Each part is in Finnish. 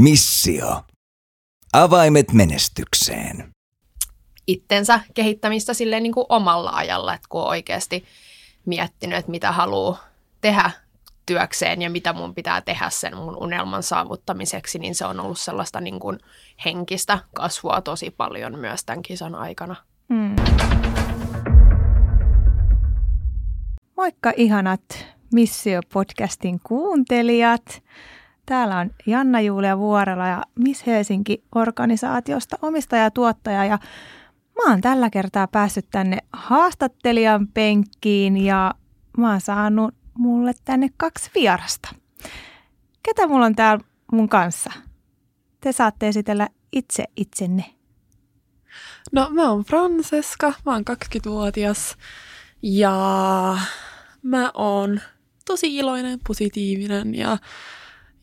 Missio. Avaimet menestykseen. itsensä kehittämistä silleen niin kuin omalla ajalla, että kun on oikeasti miettinyt, että mitä haluaa tehdä työkseen ja mitä mun pitää tehdä sen mun unelman saavuttamiseksi, niin se on ollut sellaista niin kuin henkistä kasvua tosi paljon myös tämän kisan aikana. Mm. Moikka ihanat Missio-podcastin kuuntelijat. Täällä on Janna-Julia Vuorela ja Miss Helsinki-organisaatiosta omistaja ja tuottaja. Ja mä oon tällä kertaa päässyt tänne haastattelijan penkkiin ja mä oon saanut mulle tänne kaksi vierasta. Ketä mulla on täällä mun kanssa? Te saatte esitellä itse itsenne. No mä oon Franceska, mä oon 20-vuotias ja mä oon tosi iloinen, positiivinen ja,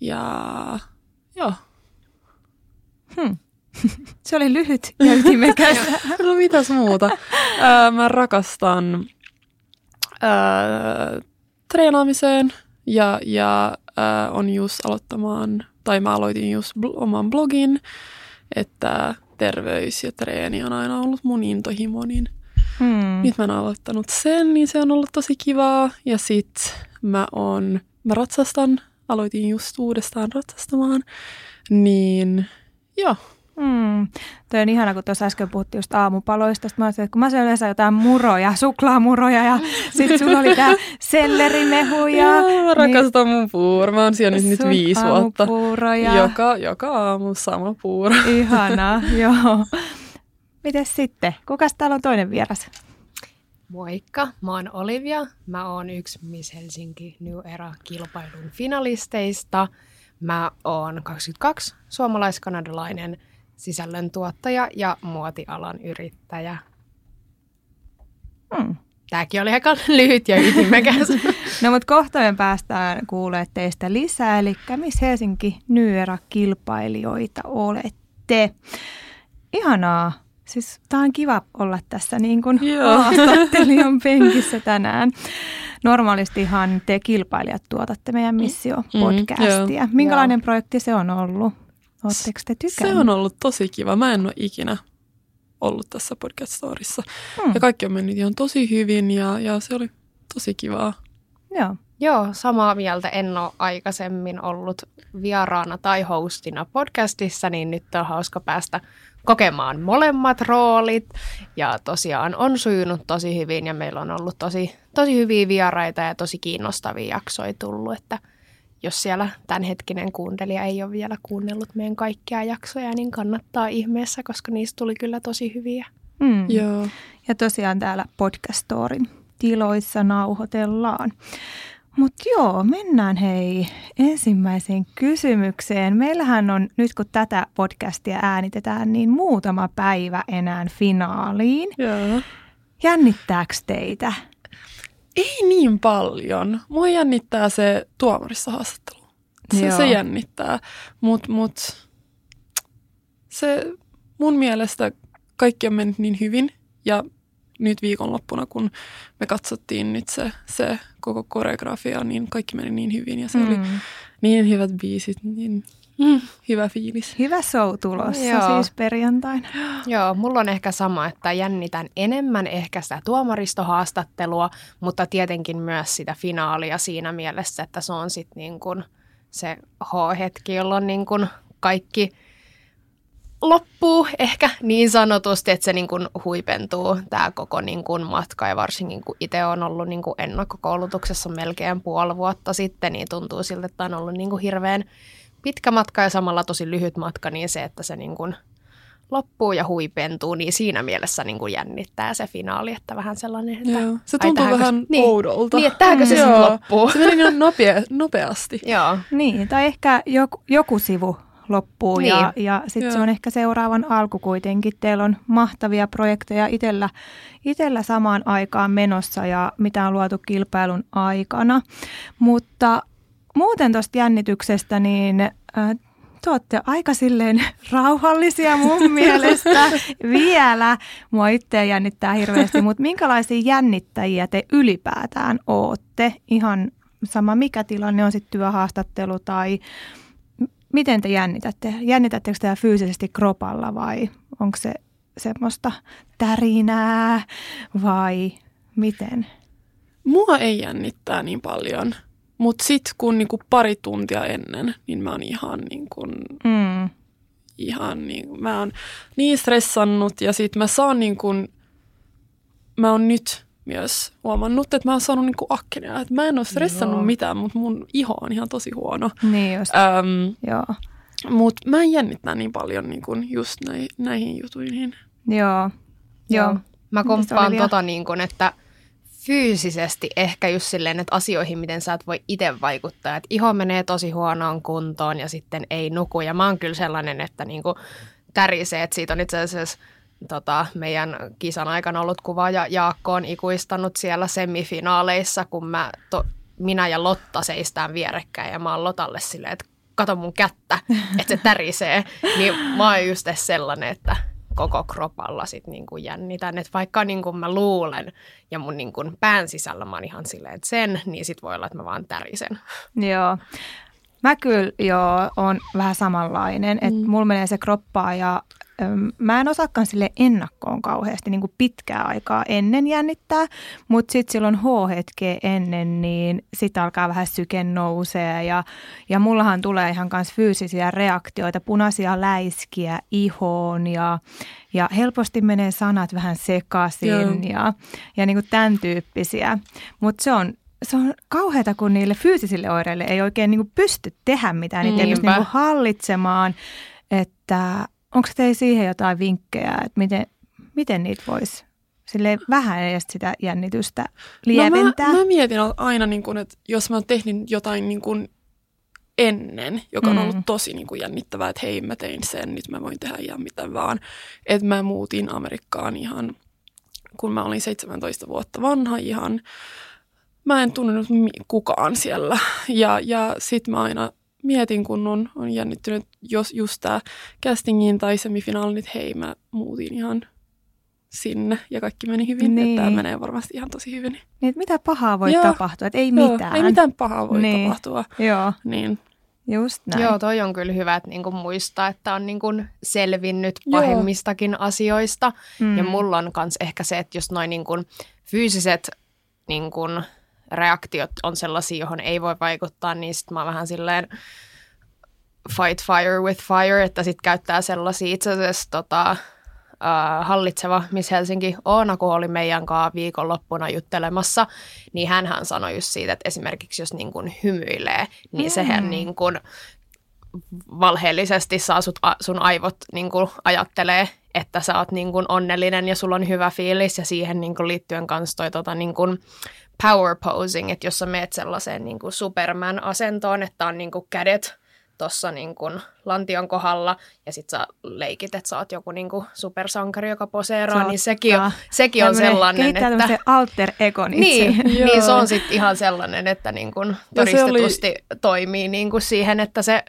ja joo. Hmm. Se oli lyhyt ja ytimekäs. no mitäs muuta? Ää, mä rakastan ää, treenaamiseen ja, ja ää, on just aloittamaan, tai mä aloitin just bl- oman blogin, että terveys ja treeni on aina ollut mun intohimo, niin Hmm. nyt mä oon aloittanut sen, niin se on ollut tosi kivaa. Ja sit mä on, mä ratsastan, aloitin just uudestaan ratsastamaan, niin joo. Mm. Toi on ihana, kun tuossa äsken puhuttiin just aamupaloista. Sitten mä ajattelin, että kun mä syön yleensä jotain muroja, suklaamuroja ja sitten sulla oli tää sellerimehu ja... Joo, mä rakastan mun puuro. Mä oon syönyt nyt viisi vuotta. aamupuuroja. Joka, joka aamu sama puuro. Ihanaa, joo. Mites sitten? Kukas täällä on toinen vieras? Moikka, mä oon Olivia. Mä oon yksi Miss Helsinki New Era-kilpailun finalisteista. Mä oon 22, suomalais-kanadalainen sisällöntuottaja ja muotialan yrittäjä. Hmm. Tääkin oli aika lyhyt ja ytimekäs. No mutta kohta me päästään kuulee teistä lisää, eli Miss Helsinki Nyera-kilpailijoita olette. Ihanaa. Siis tää on kiva olla tässä niin kuin Joo. haastattelijan penkissä tänään. Normaalistihan te kilpailijat tuotatte meidän Missio-podcastia. joo. Minkälainen projekti se on ollut? Oletteko te tykänneet? Se on ollut tosi kiva. Mä en ole ikinä ollut tässä podcast-storissa. Hmm. Ja kaikki on mennyt ihan tosi hyvin ja, ja se oli tosi kivaa. Joo. Joo, samaa mieltä. En ole aikaisemmin ollut vieraana tai hostina podcastissa, niin nyt on hauska päästä kokemaan molemmat roolit. Ja tosiaan on sujunut tosi hyvin ja meillä on ollut tosi, tosi hyviä vieraita ja tosi kiinnostavia jaksoja tullut, että jos siellä tämänhetkinen kuuntelija ei ole vielä kuunnellut meidän kaikkia jaksoja, niin kannattaa ihmeessä, koska niistä tuli kyllä tosi hyviä. Mm. Joo. Ja tosiaan täällä podcastorin tiloissa nauhoitellaan. Joo, mennään hei ensimmäiseen kysymykseen. Meillähän on nyt kun tätä podcastia äänitetään, niin muutama päivä enää finaaliin. Joo. Jännittääkö teitä? Ei niin paljon. Mua jännittää se tuomarissa haastattelu. Se, Joo. se jännittää. Mutta mut, se mun mielestä kaikki on mennyt niin hyvin. Ja nyt viikonloppuna, kun me katsottiin nyt se, se koko koreografia, niin kaikki meni niin hyvin. Ja se mm. oli niin hyvät biisit, niin mm, hyvä fiilis. Hyvä show tulossa Joo. siis perjantaina. Joo, mulla on ehkä sama, että jännitän enemmän ehkä sitä tuomaristohaastattelua, mutta tietenkin myös sitä finaalia siinä mielessä, että se on sitten niin kuin se H-hetki, jolloin niin kuin kaikki loppuu ehkä niin sanotusti, että se niin kuin huipentuu tämä koko niin kuin matka ja varsinkin kun itse on ollut niin kuin ennakkokoulutuksessa melkein puoli vuotta sitten, niin tuntuu siltä, että on ollut niin kuin hirveän pitkä matka ja samalla tosi lyhyt matka, niin se, että se niin kuin loppuu ja huipentuu, niin siinä mielessä niin kuin jännittää se finaali, että vähän sellainen, että Joo. Se ai, tuntuu tähänkö vähän se- niin, oudolta. Niin, että tähänkö se Joo. sitten loppuu. Se meni niin nopea, nopeasti. Joo, Niin, tai ehkä joku, joku sivu loppuu niin. ja, ja sitten se on ehkä seuraavan alku kuitenkin. Teillä on mahtavia projekteja itellä, itellä samaan aikaan menossa ja mitä on luotu kilpailun aikana. Mutta muuten tuosta jännityksestä, niin äh, te olette aika silleen rauhallisia mun mielestä vielä. Mua itseä jännittää hirveästi, mutta minkälaisia jännittäjiä te ylipäätään ootte? Ihan sama mikä tilanne on sitten työhaastattelu tai miten te jännitätte? Jännitättekö te fyysisesti kropalla vai onko se semmoista tärinää vai miten? Mua ei jännittää niin paljon, mutta sitten kun niinku pari tuntia ennen, niin mä oon ihan, niinku, mm. ihan niin, mä oon niin stressannut ja sitten mä saan niinku, mä oon nyt myös huomannut, että mä oon saanut niinku akkenia. Että mä en ole stressannut Joo. mitään, mutta mun iho on ihan tosi huono. Niin just. Öm, Joo. Mutta mä en jännittää niin paljon niinku just näi, näihin jutuihin. Joo. Joo. Joo. Mä komppaan tota niin kuin, että fyysisesti ehkä just silleen, että asioihin, miten sä et voi itse vaikuttaa. Että iho menee tosi huonoon kuntoon ja sitten ei nuku. Ja mä oon kyllä sellainen, että niinku tärisee, että siitä on itse asiassa tota, meidän kisan aikana ollut kuva ja Jaakko on ikuistanut siellä semifinaaleissa, kun mä to, minä ja Lotta seistään vierekkäin ja mä oon Lotalle silleen, että kato mun kättä, että se tärisee. niin mä oon just sellainen, että koko kropalla sit niinku jännitän. Että vaikka niinku mä luulen ja mun niinku pään sisällä mä oon ihan silleen, että sen, niin sit voi olla, että mä vaan tärisen. Joo. Mä kyllä jo on vähän samanlainen, että mm. mulla menee se kroppaa ja Mä en osaakaan sille ennakkoon kauheasti niin kuin pitkää aikaa ennen jännittää, mutta sitten silloin H-hetkeä ennen, niin sitten alkaa vähän syke nousee ja, ja mullahan tulee ihan myös fyysisiä reaktioita, punaisia läiskiä ihoon ja, ja helposti menee sanat vähän sekaisin Joo. ja, ja niin kuin tämän tyyppisiä. Mutta se on, se on kauheata, kun niille fyysisille oireille ei oikein niin kuin pysty tehdä mitään, niitä ei pysty niin kuin hallitsemaan, että onko teillä siihen jotain vinkkejä, että miten, miten niitä voisi sille vähän edes sitä jännitystä lieventää? No mä, mä mietin aina, niin kun, että jos mä oon tehnyt jotain niin kun ennen, joka on mm. ollut tosi niin kuin jännittävää, että hei mä tein sen, nyt mä voin tehdä ihan mitä vaan. Että mä muutin Amerikkaan ihan, kun mä olin 17 vuotta vanha ihan. Mä en tunnenut kukaan siellä ja, ja sit mä aina mietin, kun on, on jännittynyt jos just tämä castingin tai semifinaali, että hei, mä muutin ihan sinne ja kaikki meni hyvin. Niin. Että tämä menee varmasti ihan tosi hyvin. Niin, että mitä pahaa voi Joo. tapahtua, että ei Joo, mitään. Ei mitään pahaa voi niin. tapahtua. Joo. Niin. Just näin. Joo, toi on kyllä hyvä, että niinku muistaa, että on niinku selvinnyt pahemmistakin Joo. asioista. Mm. Ja mulla on myös ehkä se, että jos noin niinku fyysiset niinku reaktiot on sellaisia, johon ei voi vaikuttaa, niin sitten mä oon vähän silleen fight fire with fire, että sitten käyttää sellaisia itse asiassa tota, Uh, hallitseva Miss Helsinki Oona, kun oli meidän kanssa viikonloppuna juttelemassa, niin hän sanoi just siitä, että esimerkiksi jos niin kuin hymyilee, niin mm. sehän niin kuin valheellisesti saa sut, sun aivot niin kuin ajattelee, että sä oot niin kuin onnellinen ja sulla on hyvä fiilis ja siihen niin kuin liittyen kanssa toi tota, niin kuin power posing, että jos sä meet sellaiseen niin kuin Superman-asentoon, että on niin kuin kädet tuossa niin kuin lantion kohdalla ja sit sä leikit, että sä oot joku niin kuin supersankari, joka poseeraa, niin sekin on, sekin on sellainen, että... alter egon niin, niin, se on sitten ihan sellainen, että niin kuin todistetusti oli... toimii niin kuin siihen, että se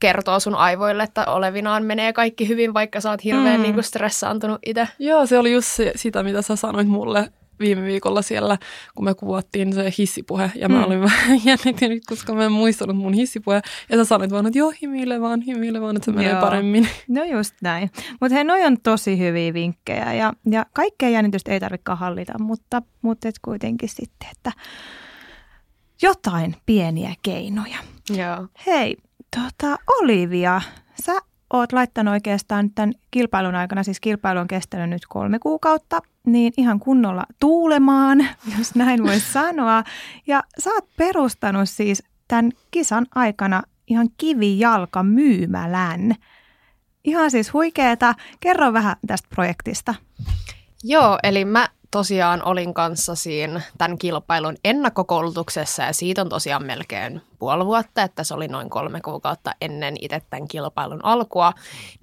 kertoo sun aivoille, että olevinaan menee kaikki hyvin, vaikka sä oot hirveän mm. niin kuin stressaantunut itse. Joo, se oli just se, sitä, mitä sä sanoit mulle viime viikolla siellä, kun me kuvattiin se hissipuhe. Ja mä mm. olin vähän jännittynyt, koska mä en muistanut mun hissipuhe. Ja sä sanoit vaan, että joo, himille vaan, himille vaan, että se menee joo. paremmin. No just näin. Mutta hei, noi on tosi hyviä vinkkejä. Ja, ja kaikkea jännitystä ei tarvitse hallita, mutta, mutta et kuitenkin sitten, että jotain pieniä keinoja. Joo. Hei, tota, Olivia, sä oot laittanut oikeastaan tämän kilpailun aikana, siis kilpailu on kestänyt nyt kolme kuukautta, niin ihan kunnolla tuulemaan, jos näin voi sanoa. Ja sä oot perustanut siis tämän kisan aikana ihan kivijalka myymälän. Ihan siis huikeeta. Kerro vähän tästä projektista. Joo, eli mä tosiaan olin kanssa siinä tämän kilpailun ennakkokoulutuksessa ja siitä on tosiaan melkein puoli vuotta, että se oli noin kolme kuukautta ennen itse tämän kilpailun alkua,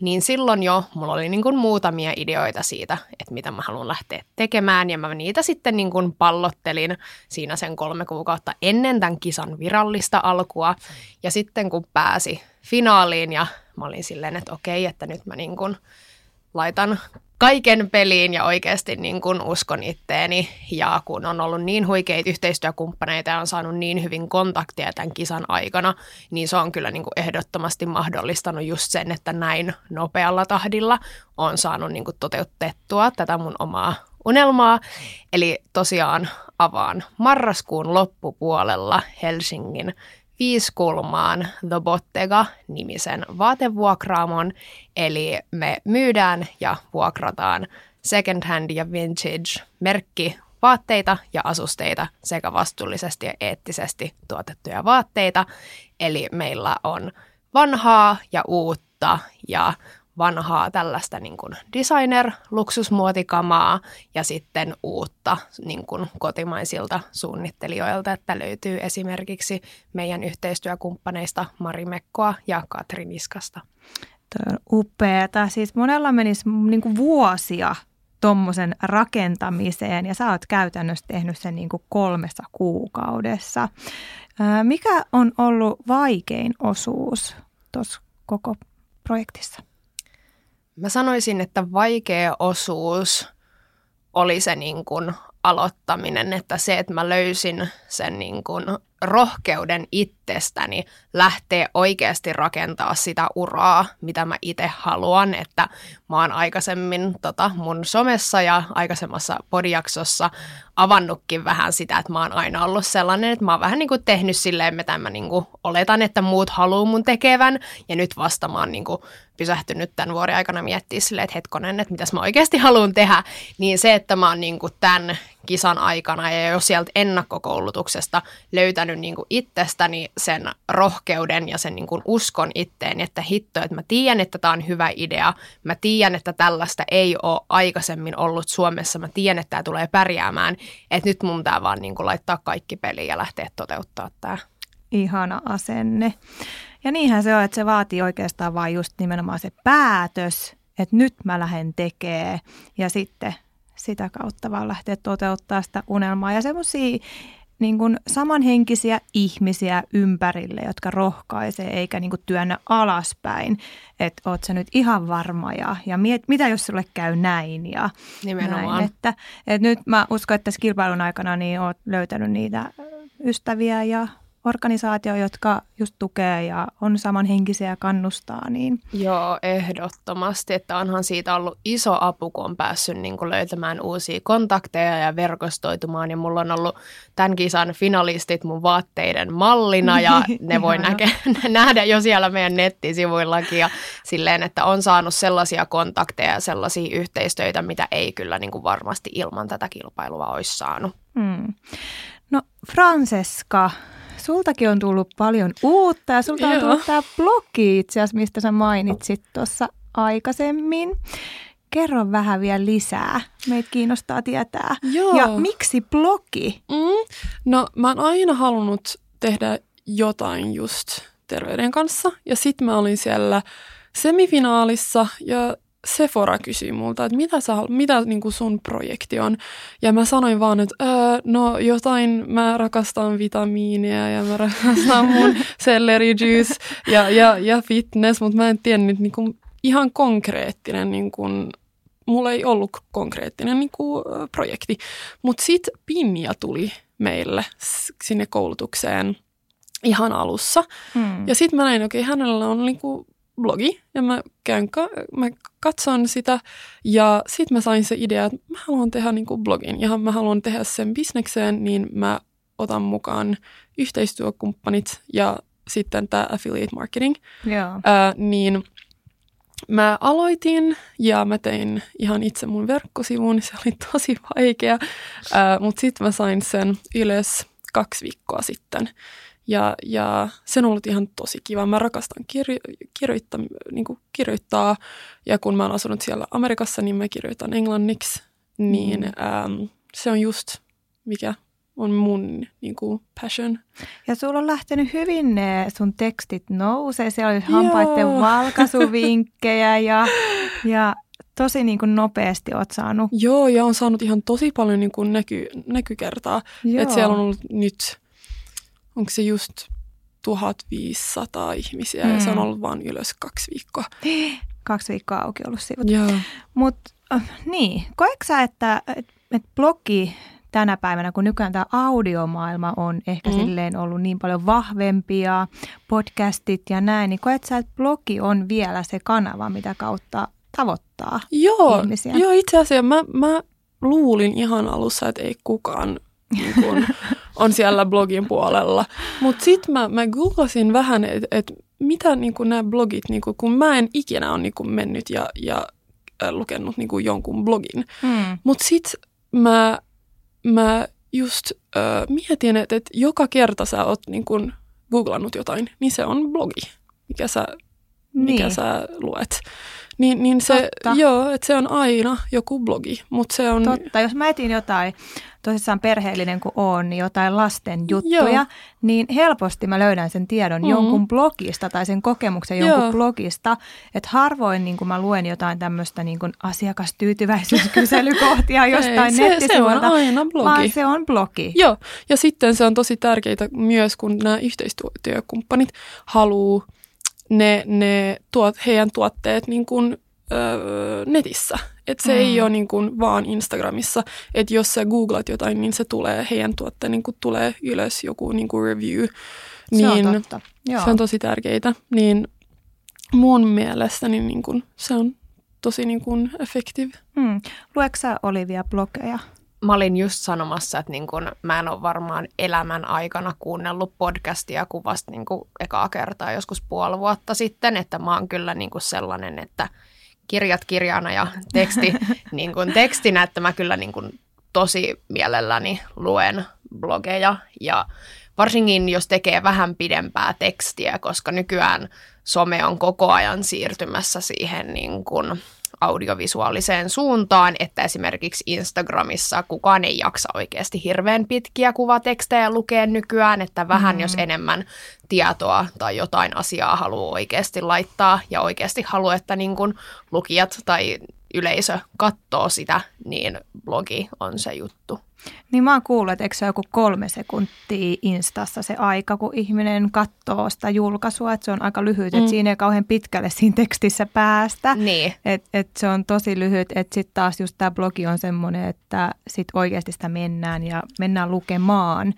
niin silloin jo mulla oli niin kuin muutamia ideoita siitä, että mitä mä haluan lähteä tekemään. Ja mä niitä sitten niin kuin pallottelin siinä sen kolme kuukautta ennen tämän kisan virallista alkua. Ja sitten kun pääsi finaaliin ja mä olin silleen, että okei, että nyt mä niin kuin laitan kaiken peliin ja oikeasti niin kuin uskon itteeni. Ja kun on ollut niin huikeita yhteistyökumppaneita ja on saanut niin hyvin kontaktia tämän kisan aikana, niin se on kyllä niin kuin ehdottomasti mahdollistanut just sen, että näin nopealla tahdilla on saanut niin kuin toteutettua tätä mun omaa unelmaa. Eli tosiaan avaan marraskuun loppupuolella Helsingin viiskulmaan The Bottega-nimisen vaatevuokraamon. Eli me myydään ja vuokrataan second hand ja vintage merkki vaatteita ja asusteita sekä vastuullisesti ja eettisesti tuotettuja vaatteita. Eli meillä on vanhaa ja uutta ja vanhaa tällaista niin kuin designer-luksusmuotikamaa ja sitten uutta niin kuin kotimaisilta suunnittelijoilta, että löytyy esimerkiksi meidän yhteistyökumppaneista Mari Mekkoa ja Katri Niskasta. Tuo on upeata. Siis monella menisi niin kuin vuosia tuommoisen rakentamiseen ja sä oot käytännössä tehnyt sen niin kuin kolmessa kuukaudessa. Mikä on ollut vaikein osuus tuossa koko projektissa? Mä sanoisin, että vaikea osuus oli se niin kuin aloittaminen, että se, että mä löysin sen niin kuin rohkeuden itsestäni lähteä oikeasti rakentaa sitä uraa, mitä mä itse haluan, että mä oon aikaisemmin tota, mun somessa ja aikaisemmassa podiaksossa avannutkin vähän sitä, että mä oon aina ollut sellainen, että mä oon vähän niin kuin tehnyt silleen, mitä mä niin kuin oletan, että muut haluaa mun tekevän. Ja nyt vasta mä oon niin kuin pysähtynyt tämän vuoden aikana miettiä silleen, että hetkonen, että mitäs mä oikeasti haluan tehdä, niin se, että mä oon niin kuin tämän kisan aikana ja jo sieltä ennakkokoulutuksesta löytänyt niin kuin itsestäni sen rohkeuden ja sen niin kuin uskon itteen, että hitto, että mä tiedän, että tämä on hyvä idea, mä tiedän, että tällaista ei ole aikaisemmin ollut Suomessa, mä tiedän, että tämä tulee pärjäämään, että nyt mun pitää vaan niin kuin laittaa kaikki peliin ja lähteä toteuttaa tämä. Ihana asenne. Ja niinhän se on, että se vaatii oikeastaan vain just nimenomaan se päätös, että nyt mä lähden tekemään ja sitten sitä kautta vaan lähteä toteuttaa sitä unelmaa ja semmoisia niin kuin samanhenkisiä ihmisiä ympärille, jotka rohkaisee eikä niin kuin työnnä alaspäin, että oot sä nyt ihan varma ja, ja miet, mitä jos sulle käy näin ja Nimenomaan. näin. Että, että nyt mä uskon, että tässä kilpailun aikana niin oot löytänyt niitä ystäviä ja organisaatio, jotka just tukee ja on samanhenkisiä ja kannustaa. Niin. Joo, ehdottomasti. Että onhan siitä ollut iso apu, kun on päässyt niin kuin löytämään uusia kontakteja ja verkostoitumaan. Ja mulla on ollut tämän kisan finalistit mun vaatteiden mallina ja ne voi näke, nähdä jo siellä meidän nettisivuillakin. Ja silleen, että on saanut sellaisia kontakteja ja sellaisia yhteistöitä, mitä ei kyllä niin kuin varmasti ilman tätä kilpailua olisi saanut. Hmm. No Francesca, sultakin on tullut paljon uutta ja sulta on Joo. tullut tämä blogi itse asiassa, mistä sä mainitsit tuossa aikaisemmin. Kerro vähän vielä lisää. Meitä kiinnostaa tietää. Joo. Ja miksi blogi? Mm. No mä oon aina halunnut tehdä jotain just terveyden kanssa. Ja sitten mä olin siellä semifinaalissa ja Sephora kysyi multa, että mitä, sä, mitä niin kuin sun projekti on. Ja mä sanoin vaan, että öö, no jotain, mä rakastan vitamiineja ja mä rakastan mun celery juice ja, ja, ja fitness, mutta mä en tiennyt niin kuin ihan konkreettinen, niin kuin, mulla ei ollut konkreettinen niin kuin, projekti. Mutta sitten Pinja tuli meille sinne koulutukseen ihan alussa. Hmm. Ja sitten mä näin, okei, okay, hänellä on niinku blogi ja mä, käyn ka- mä katson sitä ja sitten mä sain se idea, että mä haluan tehdä niinku blogin ja mä haluan tehdä sen bisnekseen, niin mä otan mukaan yhteistyökumppanit ja sitten tämä affiliate marketing. Joo. Ää, niin mä aloitin ja mä tein ihan itse mun verkkosivun, se oli tosi vaikea, mutta sitten mä sain sen ylös kaksi viikkoa sitten. Ja, ja se on ollut ihan tosi kiva. Mä rakastan kirjo- kirjoittaa, niin kirjoittaa ja kun mä oon asunut siellä Amerikassa, niin mä kirjoitan englanniksi. Niin Mm. ähm, se on just mikä on mun niin kuin passion. Ja sulla on lähtenyt hyvin ne sun tekstit nousee. Siellä oli hampaiden Joo. valkaisuvinkkejä ja, ja tosi niin kuin nopeasti oot saanut. Joo, ja on saanut ihan tosi paljon niin kuin näky, näkykertaa. Joo. Että siellä on ollut nyt, onko se just 1500 ihmisiä mm. ja se on Mm. ollut vain ylös kaksi viikkoa. Kaksi viikkoa auki ollut sivut. Mutta äh, niin, koetko sä, että, että, että blogi tänä päivänä, kun nykyään tämä audiomaailma on ehkä mm. silleen ollut niin paljon vahvempia, podcastit ja näin, niin koet sä, että blogi on vielä se kanava, mitä kautta tavoittaa joo, ihmisiä? Joo, itse asiassa mä, mä luulin ihan alussa, että ei kukaan niin kun, on siellä blogin puolella. Mutta sitten mä, mä googlasin vähän, että et mitä niin nämä blogit, niin kun, mä en ikinä ole niin mennyt ja, ja lukenut niin jonkun blogin. Hmm. Mutta sitten mä, mä just äh, mietin, että et joka kerta sä oot niin kun, googlannut jotain, niin se on blogi, mikä sä, mikä niin. sä luet. Niin, niin se, Totta. joo, että se on aina joku blogi, mutta se on... Totta, jos mä etin jotain, tosissaan perheellinen kuin on, niin jotain lasten juttuja, joo. niin helposti mä löydän sen tiedon mm. jonkun blogista tai sen kokemuksen joo. jonkun blogista. Että harvoin niin kun mä luen jotain tämmöistä niin asiakastyytyväisyyskyselykohtia jostain Ei, nettisivuilta. Se on aina blogi. Vaan se on blogi. Joo, ja sitten se on tosi tärkeää myös, kun nämä yhteistyökumppanit haluaa ne, ne tuot, heidän tuotteet niin kuin, öö, netissä. Että se mm. ei ole niin kuin vaan Instagramissa. Että jos sä googlat jotain, niin se tulee, heidän tuotteen niin kuin tulee ylös joku niin kuin review. Niin se on totta. Joo. Se on tosi tärkeää. Niin mun mielestä niin, niin kuin, se on tosi niin kuin effective. Mm. Luetko sä Olivia blogeja? Mä olin just sanomassa, että niin kun, mä en ole varmaan elämän aikana kuunnellut podcastia kuin vasta niin kun ekaa kertaa joskus puoli vuotta sitten, että mä oon kyllä niin sellainen, että kirjat kirjana ja teksti niin kun tekstinä, että mä kyllä niin kun tosi mielelläni luen blogeja. Ja varsinkin jos tekee vähän pidempää tekstiä, koska nykyään some on koko ajan siirtymässä siihen niin kun audiovisuaaliseen suuntaan, että esimerkiksi Instagramissa kukaan ei jaksa oikeasti hirveän pitkiä kuvatekstejä lukea nykyään, että vähän mm. jos enemmän tietoa tai jotain asiaa haluaa oikeasti laittaa ja oikeasti haluaa, että niin kuin lukijat tai yleisö katsoo sitä, niin blogi on se juttu. Niin mä oon kuullut, että eikö se ole joku kolme sekuntia Instassa se aika, kun ihminen katsoo sitä julkaisua, että se on aika lyhyt, mm. että siinä ei kauhean pitkälle siinä tekstissä päästä. Niin. Että et se on tosi lyhyt, että sitten taas just tämä blogi on semmoinen, että sitten oikeasti sitä mennään ja mennään lukemaan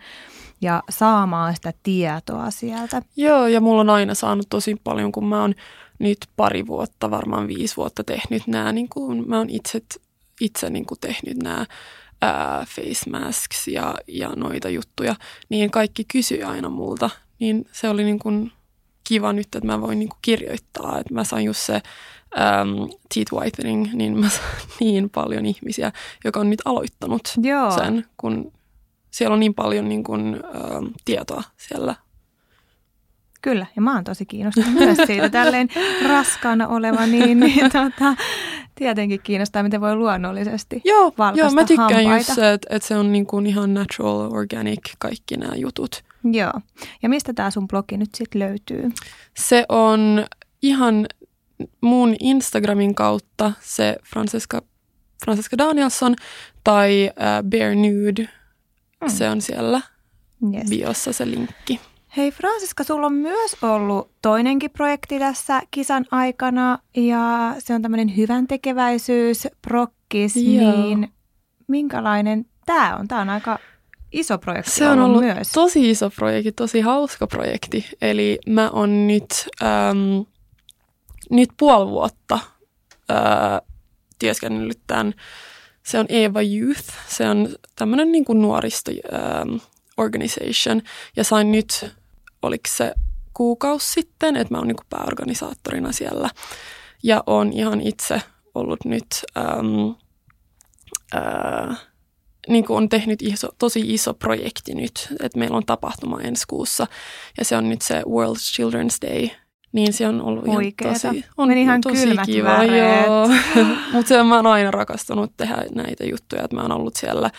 ja saamaan sitä tietoa sieltä. Joo, ja mulla on aina saanut tosi paljon, kun mä oon nyt pari vuotta, varmaan viisi vuotta tehnyt nämä, niin kuin mä oon itse, itse niin kuin tehnyt nämä ää, face masks ja, ja noita juttuja, niin kaikki kysyi aina multa. Niin se oli niin kuin kiva nyt, että mä voin niin kuin kirjoittaa, että mä sain just se um, teeth whitening, niin mä saan niin paljon ihmisiä, joka on nyt aloittanut Joo. sen, kun siellä on niin paljon niin kuin, um, tietoa siellä Kyllä, ja mä oon tosi kiinnostunut myös siitä tälleen raskaana oleva, niin, niin tota, tietenkin kiinnostaa, miten voi luonnollisesti Joo, joo mä tykkään hampaita. just se, että, että se on niin kuin ihan natural, organic, kaikki nämä jutut. Joo, ja mistä tämä sun blogi nyt sitten löytyy? Se on ihan mun Instagramin kautta se Francesca, Francesca Danielson tai uh, Bare Nude, mm. se on siellä yes. biossa se linkki. Hei Fransiska, sulla on myös ollut toinenkin projekti tässä kisan aikana ja se on tämmöinen hyvän tekeväisyys, prokkis, Joo. niin minkälainen tämä on? Tämä on aika iso projekti Se on ollut myös. tosi iso projekti, tosi hauska projekti. Eli mä oon nyt, ähm, nyt puoli vuotta äh, työskennellyt tämän. Se on Eva Youth, se on tämmöinen niin nuoristo ähm, organization ja sain nyt oliko se kuukausi sitten, että mä oon niin pääorganisaattorina siellä. Ja on ihan itse ollut nyt, äm, ää, niin kuin on tehnyt iso, tosi iso projekti nyt, että meillä on tapahtuma ensi kuussa ja se on nyt se World Children's Day, niin se on ollut Oikeeta. ihan tosi, on Meni ihan tosi kiva. Joo. Mutta mä oon aina rakastanut tehdä näitä juttuja, että mä oon ollut siellä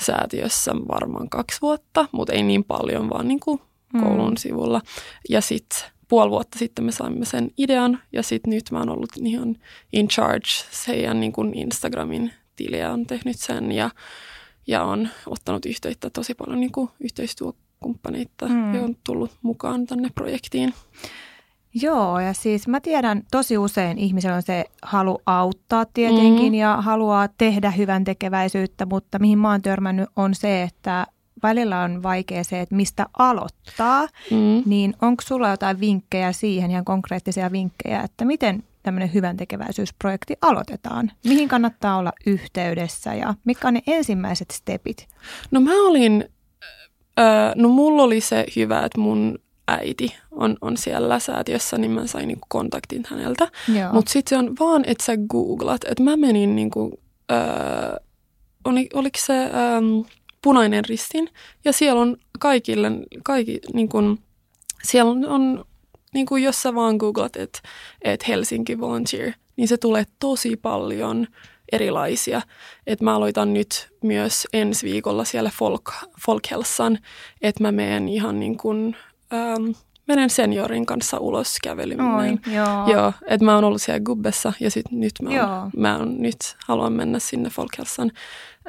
säätiössä varmaan kaksi vuotta, mutta ei niin paljon, vaan niin kuin koulun mm. sivulla. Ja sitten puoli vuotta sitten me saimme sen idean ja sitten nyt mä oon ollut ihan in charge heidän niin kuin Instagramin tiliä on tehnyt sen ja, ja on ottanut yhteyttä tosi paljon niin kuin yhteistyökumppaneita mm. ja on tullut mukaan tänne projektiin. Joo, ja siis mä tiedän tosi usein ihmisellä on se halu auttaa tietenkin mm. ja haluaa tehdä hyvän tekeväisyyttä, mutta mihin mä oon törmännyt on se, että välillä on vaikea se, että mistä aloittaa, mm. niin onko sulla jotain vinkkejä siihen, ihan konkreettisia vinkkejä, että miten tämmöinen hyvän tekeväisyysprojekti aloitetaan? Mihin kannattaa olla yhteydessä ja mitkä on ne ensimmäiset stepit? No mä olin, äh, no mulla oli se hyvä, että mun äiti on, on siellä säätiössä, niin mä sain niinku kontaktin häneltä. Mutta sitten se on vaan, että sä googlat. Että mä menin, niinku, äh, oli, oliko se ähm, punainen ristin, ja siellä on kaikille, kaikki, niinku, siellä on, on niin kuin jos sä vaan googlat, että et Helsinki Volunteer, niin se tulee tosi paljon erilaisia. Et mä aloitan nyt myös ensi viikolla siellä Folk, Folkhälsan, että mä menen ihan niin kuin, ähm, menen seniorin kanssa ulos kävelymään. joo. joo että mä oon ollut siellä Gubbessa ja sit nyt mä, oon, mä oon, nyt haluan mennä sinne Folkhälsan,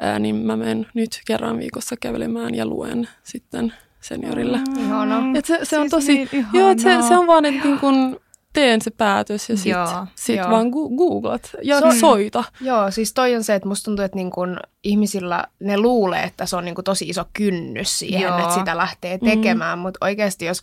ää, niin mä menen nyt kerran viikossa kävelemään ja luen sitten seniorille. Mm, Et se, se on siis tosi, niin joo, se, se on vaan, että niin kun teen se päätös ja sitten sit vaan gu- googlat ja so, soita. Joo, siis toi on se, että musta tuntuu, että niin kun ihmisillä ne luulee, että se on niin tosi iso kynnys siihen, joo. että sitä lähtee tekemään, mm. mutta oikeasti jos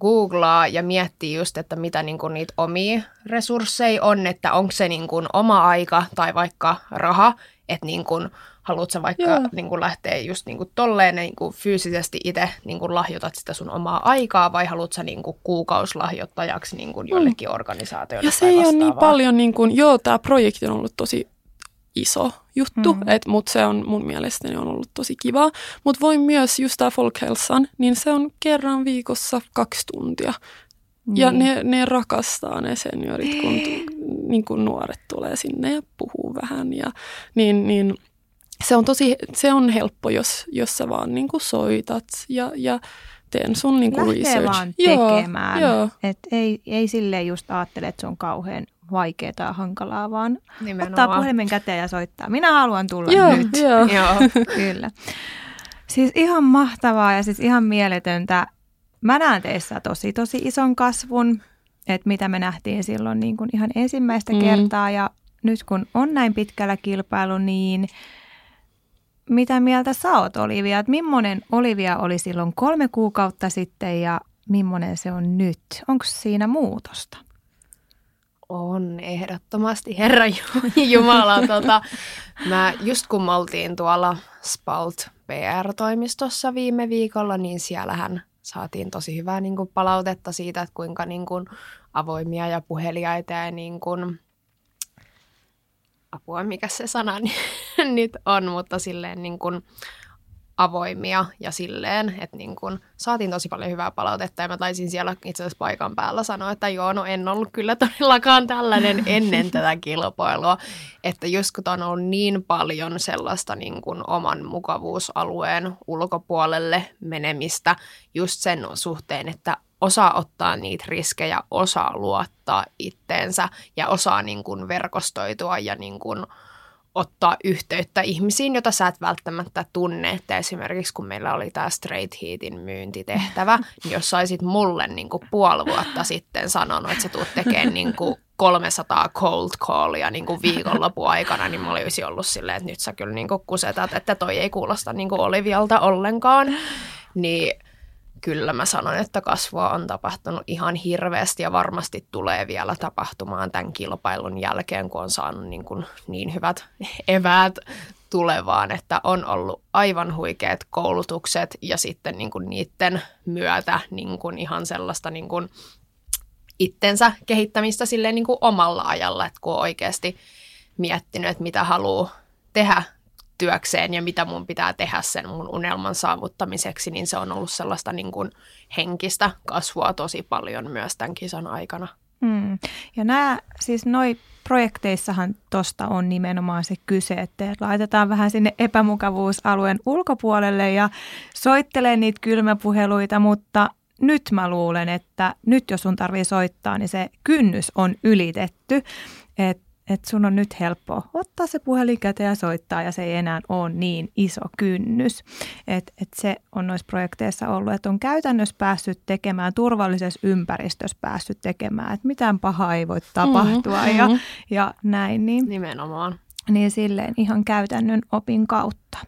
googlaa ja miettii just, että mitä niin kuin niitä omia resursseja on, että onko se niin kuin oma aika tai vaikka raha, että niin kuin haluatko vaikka niin kuin lähteä just niin kuin tolleen niin kuin fyysisesti itse niin kuin lahjoitat sitä sun omaa aikaa vai haluatko niin kuin kuukauslahjoittajaksi niin kuin jollekin mm. organisaatioille Ja se ei ole niin paljon, niin kuin, joo, tämä projekti on ollut tosi iso juttu, mm. mutta se on mun mielestäni on ollut tosi kiva. Mutta voin myös just tämä Folkhälsan, niin se on kerran viikossa kaksi tuntia. Niin. Ja ne, ne rakastaa ne seniorit, kun, niin kun nuoret tulee sinne ja puhuu vähän. Ja, niin, niin se on tosi, se on helppo, jos, jos sä vaan niin kuin soitat ja, ja teen sun niin kuin research. vaan tekemään. Joo, joo. Et ei, ei silleen just ajattele, että se on kauhean vaikeaa ja hankalaa, vaan Nimenomaan. ottaa puhelimen käteen ja soittaa. Minä haluan tulla joo, nyt. Joo. joo. Kyllä. Siis ihan mahtavaa ja siis ihan mieletöntä. Mä näen teissä tosi, tosi ison kasvun, että mitä me nähtiin silloin niin kuin ihan ensimmäistä mm. kertaa ja nyt kun on näin pitkällä kilpailu, niin – mitä mieltä sä oot Olivia? Että millainen Olivia oli silloin kolme kuukautta sitten ja millainen se on nyt? Onko siinä muutosta? On ehdottomasti, Herra Jumala. tota, mä just kun me oltiin tuolla Spalt PR-toimistossa viime viikolla, niin siellähän saatiin tosi hyvää niin kuin, palautetta siitä, että kuinka niin kuin, avoimia ja puheliaita ja niin kuin, apua, mikä se sana nyt on, mutta silleen niin kuin avoimia ja silleen, että niin kuin saatiin tosi paljon hyvää palautetta ja mä taisin siellä itse asiassa paikan päällä sanoa, että joo, no en ollut kyllä todellakaan tällainen ennen tätä kilpailua, että just kun on ollut niin paljon sellaista niin kuin oman mukavuusalueen ulkopuolelle menemistä just sen suhteen, että osaa ottaa niitä riskejä, osaa luottaa itteensä ja osaa niin kuin verkostoitua ja niin kuin ottaa yhteyttä ihmisiin, jota sä et välttämättä tunne. Että esimerkiksi kun meillä oli tämä Straight Heatin myyntitehtävä, niin jos saisit mulle niin kuin puoli vuotta sitten sanonut, että sä tulet tekemään niin kuin 300 cold callia niin kuin viikonlopun aikana, niin mä olisin ollut silleen, että nyt sä kyllä niin kuin kusetat, että toi ei kuulosta niin kuin Olivialta ollenkaan. Niin kyllä mä sanon, että kasvua on tapahtunut ihan hirveästi ja varmasti tulee vielä tapahtumaan tämän kilpailun jälkeen, kun on saanut niin, kuin niin hyvät eväät tulevaan, että on ollut aivan huikeat koulutukset ja sitten niin kuin niiden myötä niin kuin ihan sellaista niin kuin itsensä kehittämistä silleen niin kuin omalla ajalla, että kun on oikeasti miettinyt, että mitä haluaa tehdä työkseen ja mitä mun pitää tehdä sen mun unelman saavuttamiseksi, niin se on ollut sellaista niin kuin henkistä kasvua tosi paljon myös tämän kisan aikana. Mm. Ja nämä, siis noi projekteissahan tuosta on nimenomaan se kyse, että laitetaan vähän sinne epämukavuusalueen ulkopuolelle ja soittelee niitä kylmäpuheluita, mutta nyt mä luulen, että nyt jos sun tarvii soittaa, niin se kynnys on ylitetty. Että että sun on nyt helppo ottaa se puhelin käteen ja soittaa ja se ei enää ole niin iso kynnys. Et, et se on noissa projekteissa ollut, että on käytännössä päässyt tekemään, turvallisessa ympäristössä päässyt tekemään, että mitään pahaa ei voi tapahtua mm-hmm. ja, ja näin. Niin, Nimenomaan. Niin silleen ihan käytännön opin kautta.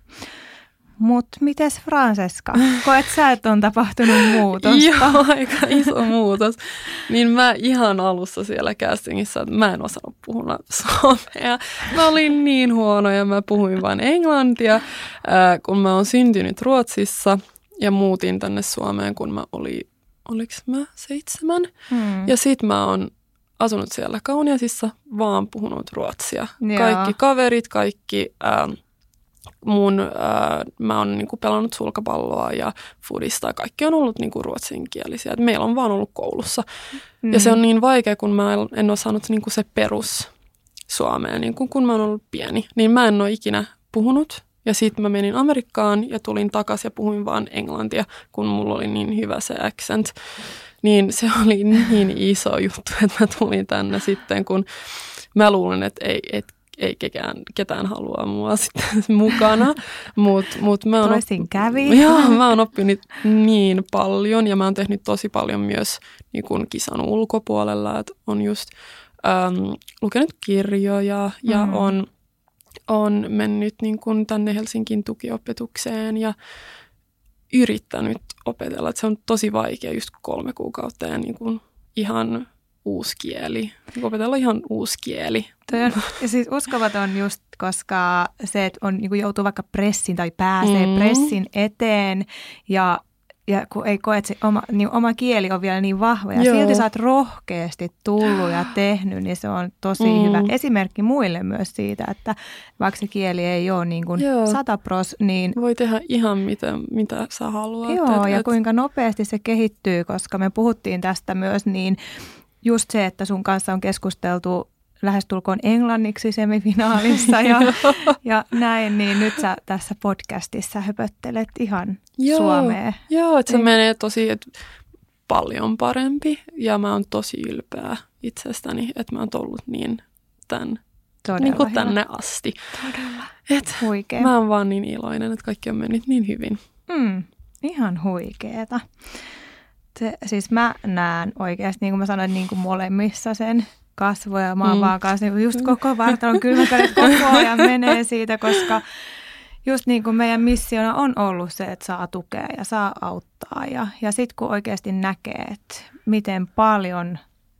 Mutta mites Francesca? Koet sä, että on tapahtunut muutosta? Joo, aika iso muutos. Niin mä ihan alussa siellä castingissa, että mä en osannut puhua suomea. Mä olin niin huono ja mä puhuin vain englantia, kun mä oon syntynyt Ruotsissa ja muutin tänne Suomeen, kun mä olin, oliks mä seitsemän? Hmm. Ja sit mä oon asunut siellä Kauniasissa, vaan puhunut ruotsia. Joo. Kaikki kaverit, kaikki... Ähm, mun, ää, mä oon niinku pelannut sulkapalloa ja foodista ja kaikki on ollut niinku ruotsinkielisiä. Et meillä on vaan ollut koulussa. Mm. Ja se on niin vaikea, kun mä en ole saanut niinku se perus suomea, niin kun, kun mä oon ollut pieni. Niin mä en ole ikinä puhunut. Ja sitten mä menin Amerikkaan ja tulin takaisin ja puhuin vaan englantia, kun mulla oli niin hyvä se accent. Niin se oli niin iso juttu, että mä tulin tänne sitten, kun mä luulen, että ei, et ei ketään, ketään halua mua sitten mukana. Mut, mut mä oon Toisin op... kävi. Joo, mä oon oppinut niin paljon ja mä oon tehnyt tosi paljon myös niin kun kisan ulkopuolella. Et on just äm, lukenut kirjoja ja mm. on, on mennyt niin kun tänne Helsingin tukiopetukseen ja yrittänyt opetella. Et se on tosi vaikea just kolme kuukautta ja niin kun ihan uusi kieli, opetella ihan uusi kieli. On, ja siis uskomaton just, koska se, että on, niin joutuu vaikka pressin tai pääsee mm. pressin eteen ja ja kun ei koe, että se oma, niin oma kieli on vielä niin vahva ja Joo. silti sä oot rohkeasti tullut ja tehnyt, niin se on tosi mm. hyvä esimerkki muille myös siitä, että vaikka se kieli ei ole niin kuin sata pros, niin... Voi tehdä ihan mitä, mitä sä haluat. Joo, et, ja et... kuinka nopeasti se kehittyy, koska me puhuttiin tästä myös, niin just se, että sun kanssa on keskusteltu lähestulkoon englanniksi semifinaalissa ja, ja näin, niin nyt sä tässä podcastissa höpöttelet ihan joo, suomea. Joo, että se niin. menee tosi et, paljon parempi ja mä oon tosi ylpeä itsestäni, että mä oon tullut niin tämän niin kuin tänne asti. Todella. Et Huikea. Mä oon vaan niin iloinen, että kaikki on mennyt niin hyvin. Mm, ihan huikeeta. Se, siis mä näen oikeasti, niin kuin mä sanoin, niin kuin molemmissa sen kasvoja. Mä oon mm. vaan kanssa niin just koko vartalon kylmäkädet koko ajan menee siitä, koska just niin kuin meidän missiona on ollut se, että saa tukea ja saa auttaa. Ja, ja sitten kun oikeasti näkee, että miten paljon,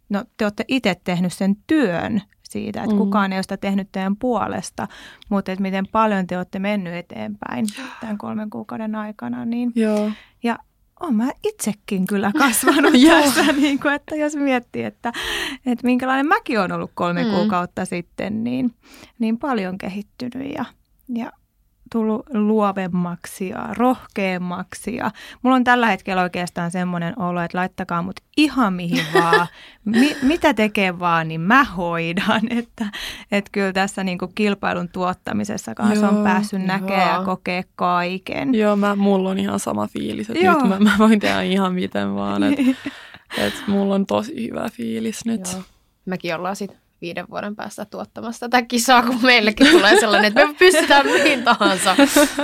no te olette itse tehnyt sen työn siitä, että mm. kukaan ei ole sitä tehnyt teidän puolesta, mutta että miten paljon te olette mennyt eteenpäin tämän kolmen kuukauden aikana. Niin, Joo. Olen mä itsekin kyllä kasvanut tässä, niin kuin, että jos miettii, että, että minkälainen mäkin on ollut kolme mm. kuukautta sitten, niin, niin paljon kehittynyt ja, ja tullut luovemmaksi ja rohkeammaksi. Ja mulla on tällä hetkellä oikeastaan semmoinen olo, että laittakaa mut ihan mihin vaan. Mi- mitä tekee vaan, niin mä hoidan. Että, että kyllä tässä niinku kilpailun tuottamisessa kanssa Joo, on päässyt näkemään ja kokea kaiken. Joo, mä, mulla on ihan sama fiilis, että Joo. nyt mä, mä voin tehdä ihan miten vaan. Että, että mulla on tosi hyvä fiilis nyt. Joo. Mekin ollaan sitten viiden vuoden päästä tuottamassa tätä kisaa, kun meillekin tulee sellainen, että me pystytään mihin tahansa.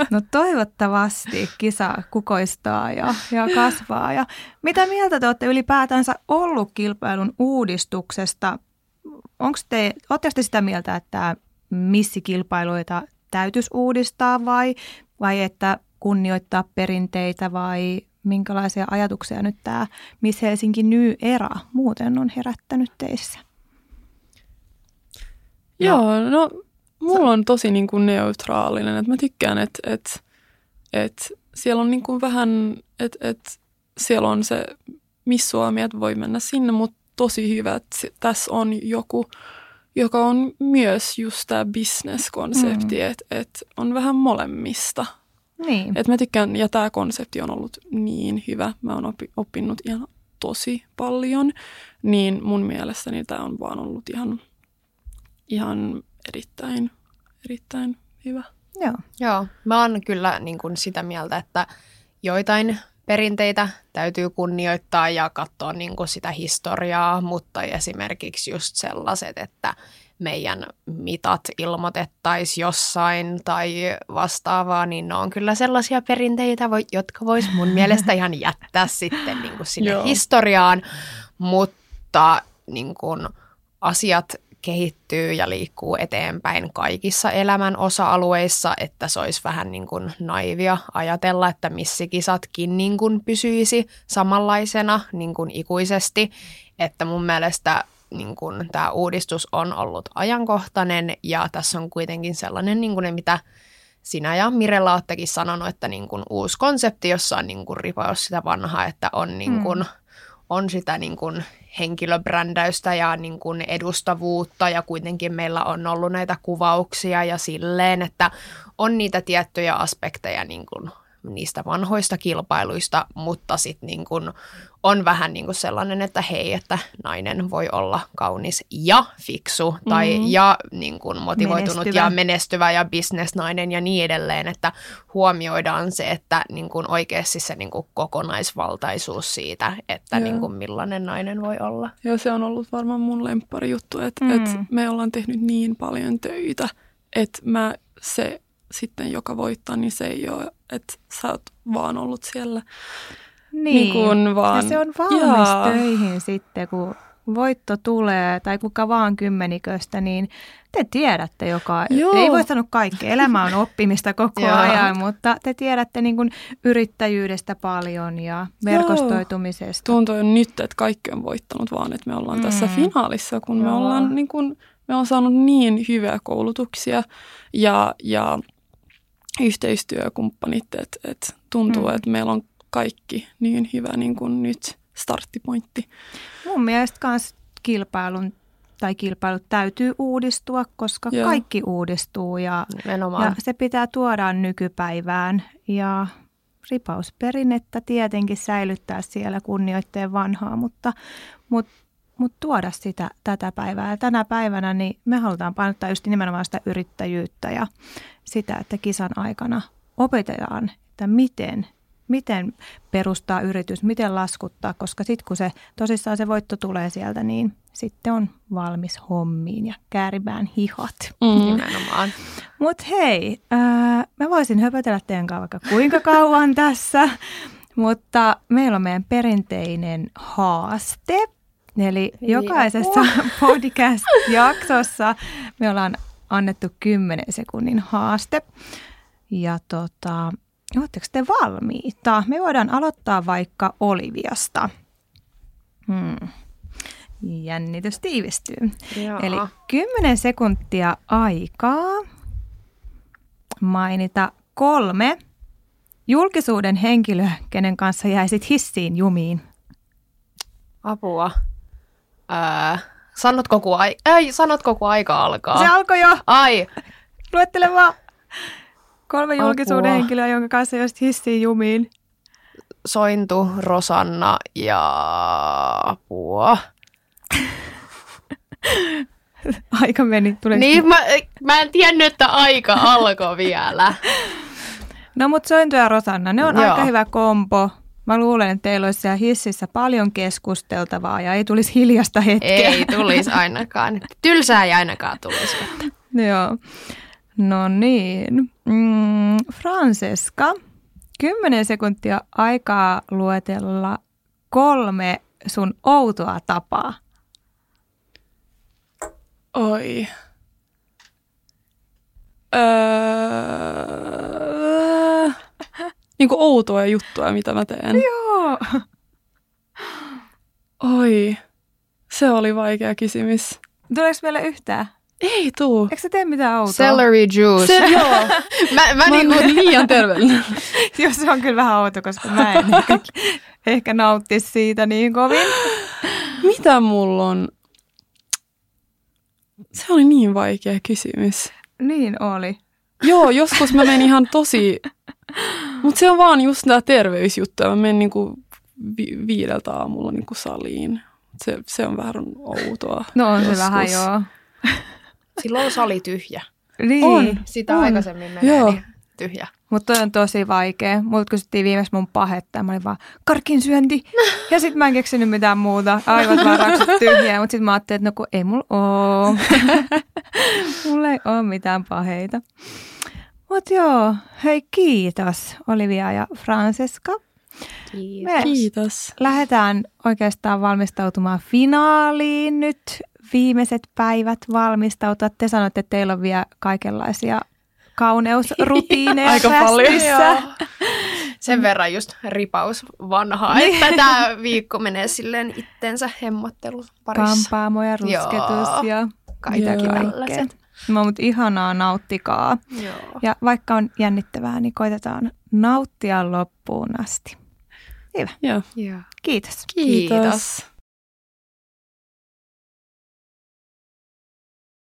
No toivottavasti kisa kukoistaa ja, ja kasvaa. Ja mitä mieltä te olette ylipäätänsä ollut kilpailun uudistuksesta? Onko te, te sitä mieltä, että missikilpailuita täytyisi uudistaa vai, vai että kunnioittaa perinteitä vai minkälaisia ajatuksia nyt tämä Miss Helsinki New Era muuten on herättänyt teissä? Joo, no mulla on tosi niin kuin neutraalinen, että mä tykkään, että, että, että siellä on niin kuin vähän, että, että siellä on se Miss Suomi, että voi mennä sinne, mutta tosi hyvä, että tässä on joku, joka on myös just tämä business-konsepti, mm. että, että on vähän molemmista. Niin. Et mä tykkään, ja tämä konsepti on ollut niin hyvä. Mä oon oppinut ihan tosi paljon, niin mun mielestäni tämä on vaan ollut ihan ihan erittäin, erittäin hyvä. Joo. Joo, mä oon kyllä niin kuin sitä mieltä, että joitain perinteitä täytyy kunnioittaa ja katsoa niin kuin sitä historiaa, mutta esimerkiksi just sellaiset, että meidän mitat ilmoitettaisiin jossain tai vastaavaa, niin ne on kyllä sellaisia perinteitä, jotka vois mun mielestä ihan jättää sitten niin kuin sinne Joo. historiaan, mutta niin kuin, asiat kehittyy ja liikkuu eteenpäin kaikissa elämän osa-alueissa, että se olisi vähän niin kuin naivia ajatella, että missikisatkin niin kuin pysyisi samanlaisena niin kuin ikuisesti. Että mun mielestä niin kuin tämä uudistus on ollut ajankohtainen ja tässä on kuitenkin sellainen, niin kuin ne, mitä sinä ja Mirella olettekin sanonut, että niin kuin uusi konsepti, jossa on niin kuin ripaus sitä vanhaa, että on, niin kuin, mm. on sitä niin kuin henkilöbrändäystä ja niin kuin edustavuutta ja kuitenkin meillä on ollut näitä kuvauksia ja silleen, että on niitä tiettyjä aspekteja niin kuin niistä vanhoista kilpailuista, mutta sitten niin kun on vähän niin kuin sellainen, että hei, että nainen voi olla kaunis ja fiksu tai mm-hmm. ja niin kuin motivoitunut menestyvä. ja menestyvä ja bisnesnainen ja niin edelleen, että huomioidaan se, että niin kuin oikeasti se niin kuin kokonaisvaltaisuus siitä, että niin kuin millainen nainen voi olla. Joo, se on ollut varmaan mun lemppari juttu, että, mm. että me ollaan tehnyt niin paljon töitä, että mä se sitten, joka voittaa, niin se ei ole, että sä oot vaan ollut siellä. Niin, niin kun vaan, ja se on valmis jaa. töihin sitten, kun voitto tulee tai kuka vaan kymmeniköstä, niin te tiedätte joka, Joo. ei voi sanoa kaikkea, elämä on oppimista koko ajan, mutta te tiedätte niin kuin yrittäjyydestä paljon ja verkostoitumisesta. Joo. Tuntuu nyt, että kaikki on voittanut vaan, että me ollaan mm. tässä finaalissa, kun Joo. me ollaan niin kuin, me on saanut niin hyviä koulutuksia ja, ja yhteistyökumppanit, että et tuntuu, mm. että meillä on kaikki niin hyvä niin kuin nyt starttipointti. Mun mielestä myös kilpailun tai kilpailut täytyy uudistua, koska Joo. kaikki uudistuu ja, ja se pitää tuoda nykypäivään ja ripausperinnettä tietenkin säilyttää siellä kunnioitteen vanhaa, mutta, mutta, mutta tuoda sitä tätä päivää. Ja tänä päivänä niin me halutaan painottaa just nimenomaan sitä yrittäjyyttä ja sitä, että kisan aikana opetetaan, että miten, miten perustaa yritys, miten laskuttaa, koska sitten kun se tosissaan se voitto tulee sieltä, niin sitten on valmis hommiin ja käärimään hihat. Mm. Mutta hei, äh, mä voisin höpötellä teidän kanssa vaikka kuinka kauan tässä, mutta meillä on meidän perinteinen haaste. Eli jokaisessa podcast-jaksossa me ollaan annettu 10 sekunnin haaste. Ja tota, oletteko te valmiita? Me voidaan aloittaa vaikka Oliviasta. Hmm. Jännitys tiivistyy. Joo. Eli 10 sekuntia aikaa mainita kolme julkisuuden henkilöä, kenen kanssa jäisit hissiin jumiin. Apua. Ää, Sanot koko, ai- ei, sanot koko aika alkaa. Se alkoi jo. Ai. Luettele vaan. Kolme julkisuuden Apua. henkilöä, jonka kanssa jos hissiin jumiin. Sointu, Rosanna ja apua. aika meni. Tuleeko niin, mä, mä en tiennyt, että aika alkoi vielä. No mutta Sointu ja Rosanna, ne on Joo. aika hyvä kompo. Mä luulen, että teillä olisi siellä hississä paljon keskusteltavaa ja ei tulisi hiljasta hetkeä. Ei tulisi ainakaan. Tylsää ei ainakaan tulisi. Joo. No niin. Mm, Francesca, kymmenen sekuntia aikaa luetella kolme sun outoa tapaa. Oi. Öö niin kuin outoja juttuja, mitä mä teen. Joo. Oi, se oli vaikea kysymys. Tuleeko vielä yhtään? Ei tuu. Eikö sä tee mitään outoa? Celery juice. Se, joo. mä, mä, mä niinku liian terveellinen. joo, se on kyllä vähän outo, koska mä en ehkä, ehkä nauttisi siitä niin kovin. Mitä mulla on? Se oli niin vaikea kysymys. Niin oli. Joo, joskus mä menin ihan tosi mutta se on vaan just tämä terveysjuttu. Mä menen niinku vi- viideltä aamulla niinku saliin. Se, se on vähän outoa. No on joskus. se vähän, joo. Silloin on sali tyhjä. Niin. On. Sitä on. aikaisemmin menee. Joo. Niin tyhjä. Mutta on tosi vaikea. Multa kysyttiin viimeksi mun pahetta ja mä olin vaan karkin syönti. Ja sitten mä en keksinyt mitään muuta. Aivan varaukset tyhjää, mutta sitten mä ajattelin, että no kun ei mulla oo. mulla ei oo mitään paheita. Mutta joo, hei kiitos Olivia ja Francesca. Kiitos. Me Kiitos. lähdetään oikeastaan valmistautumaan finaaliin nyt. Viimeiset päivät valmistautua. Te sanoitte, että teillä on vielä kaikenlaisia kauneusrutiineja Aika paljon. käsissä. Sen verran just ripaus vanhaa, että tämä viikko menee silleen itsensä hemmottelun parissa. Kampaamo ja rusketus Joo. ja Kaikki Joo. tällaiset. No, mutta ihanaa, nauttikaa. Joo. Ja vaikka on jännittävää, niin koitetaan nauttia loppuun asti. Hyvä. Joo. Joo. Kiitos. Kiitos. Kiitos.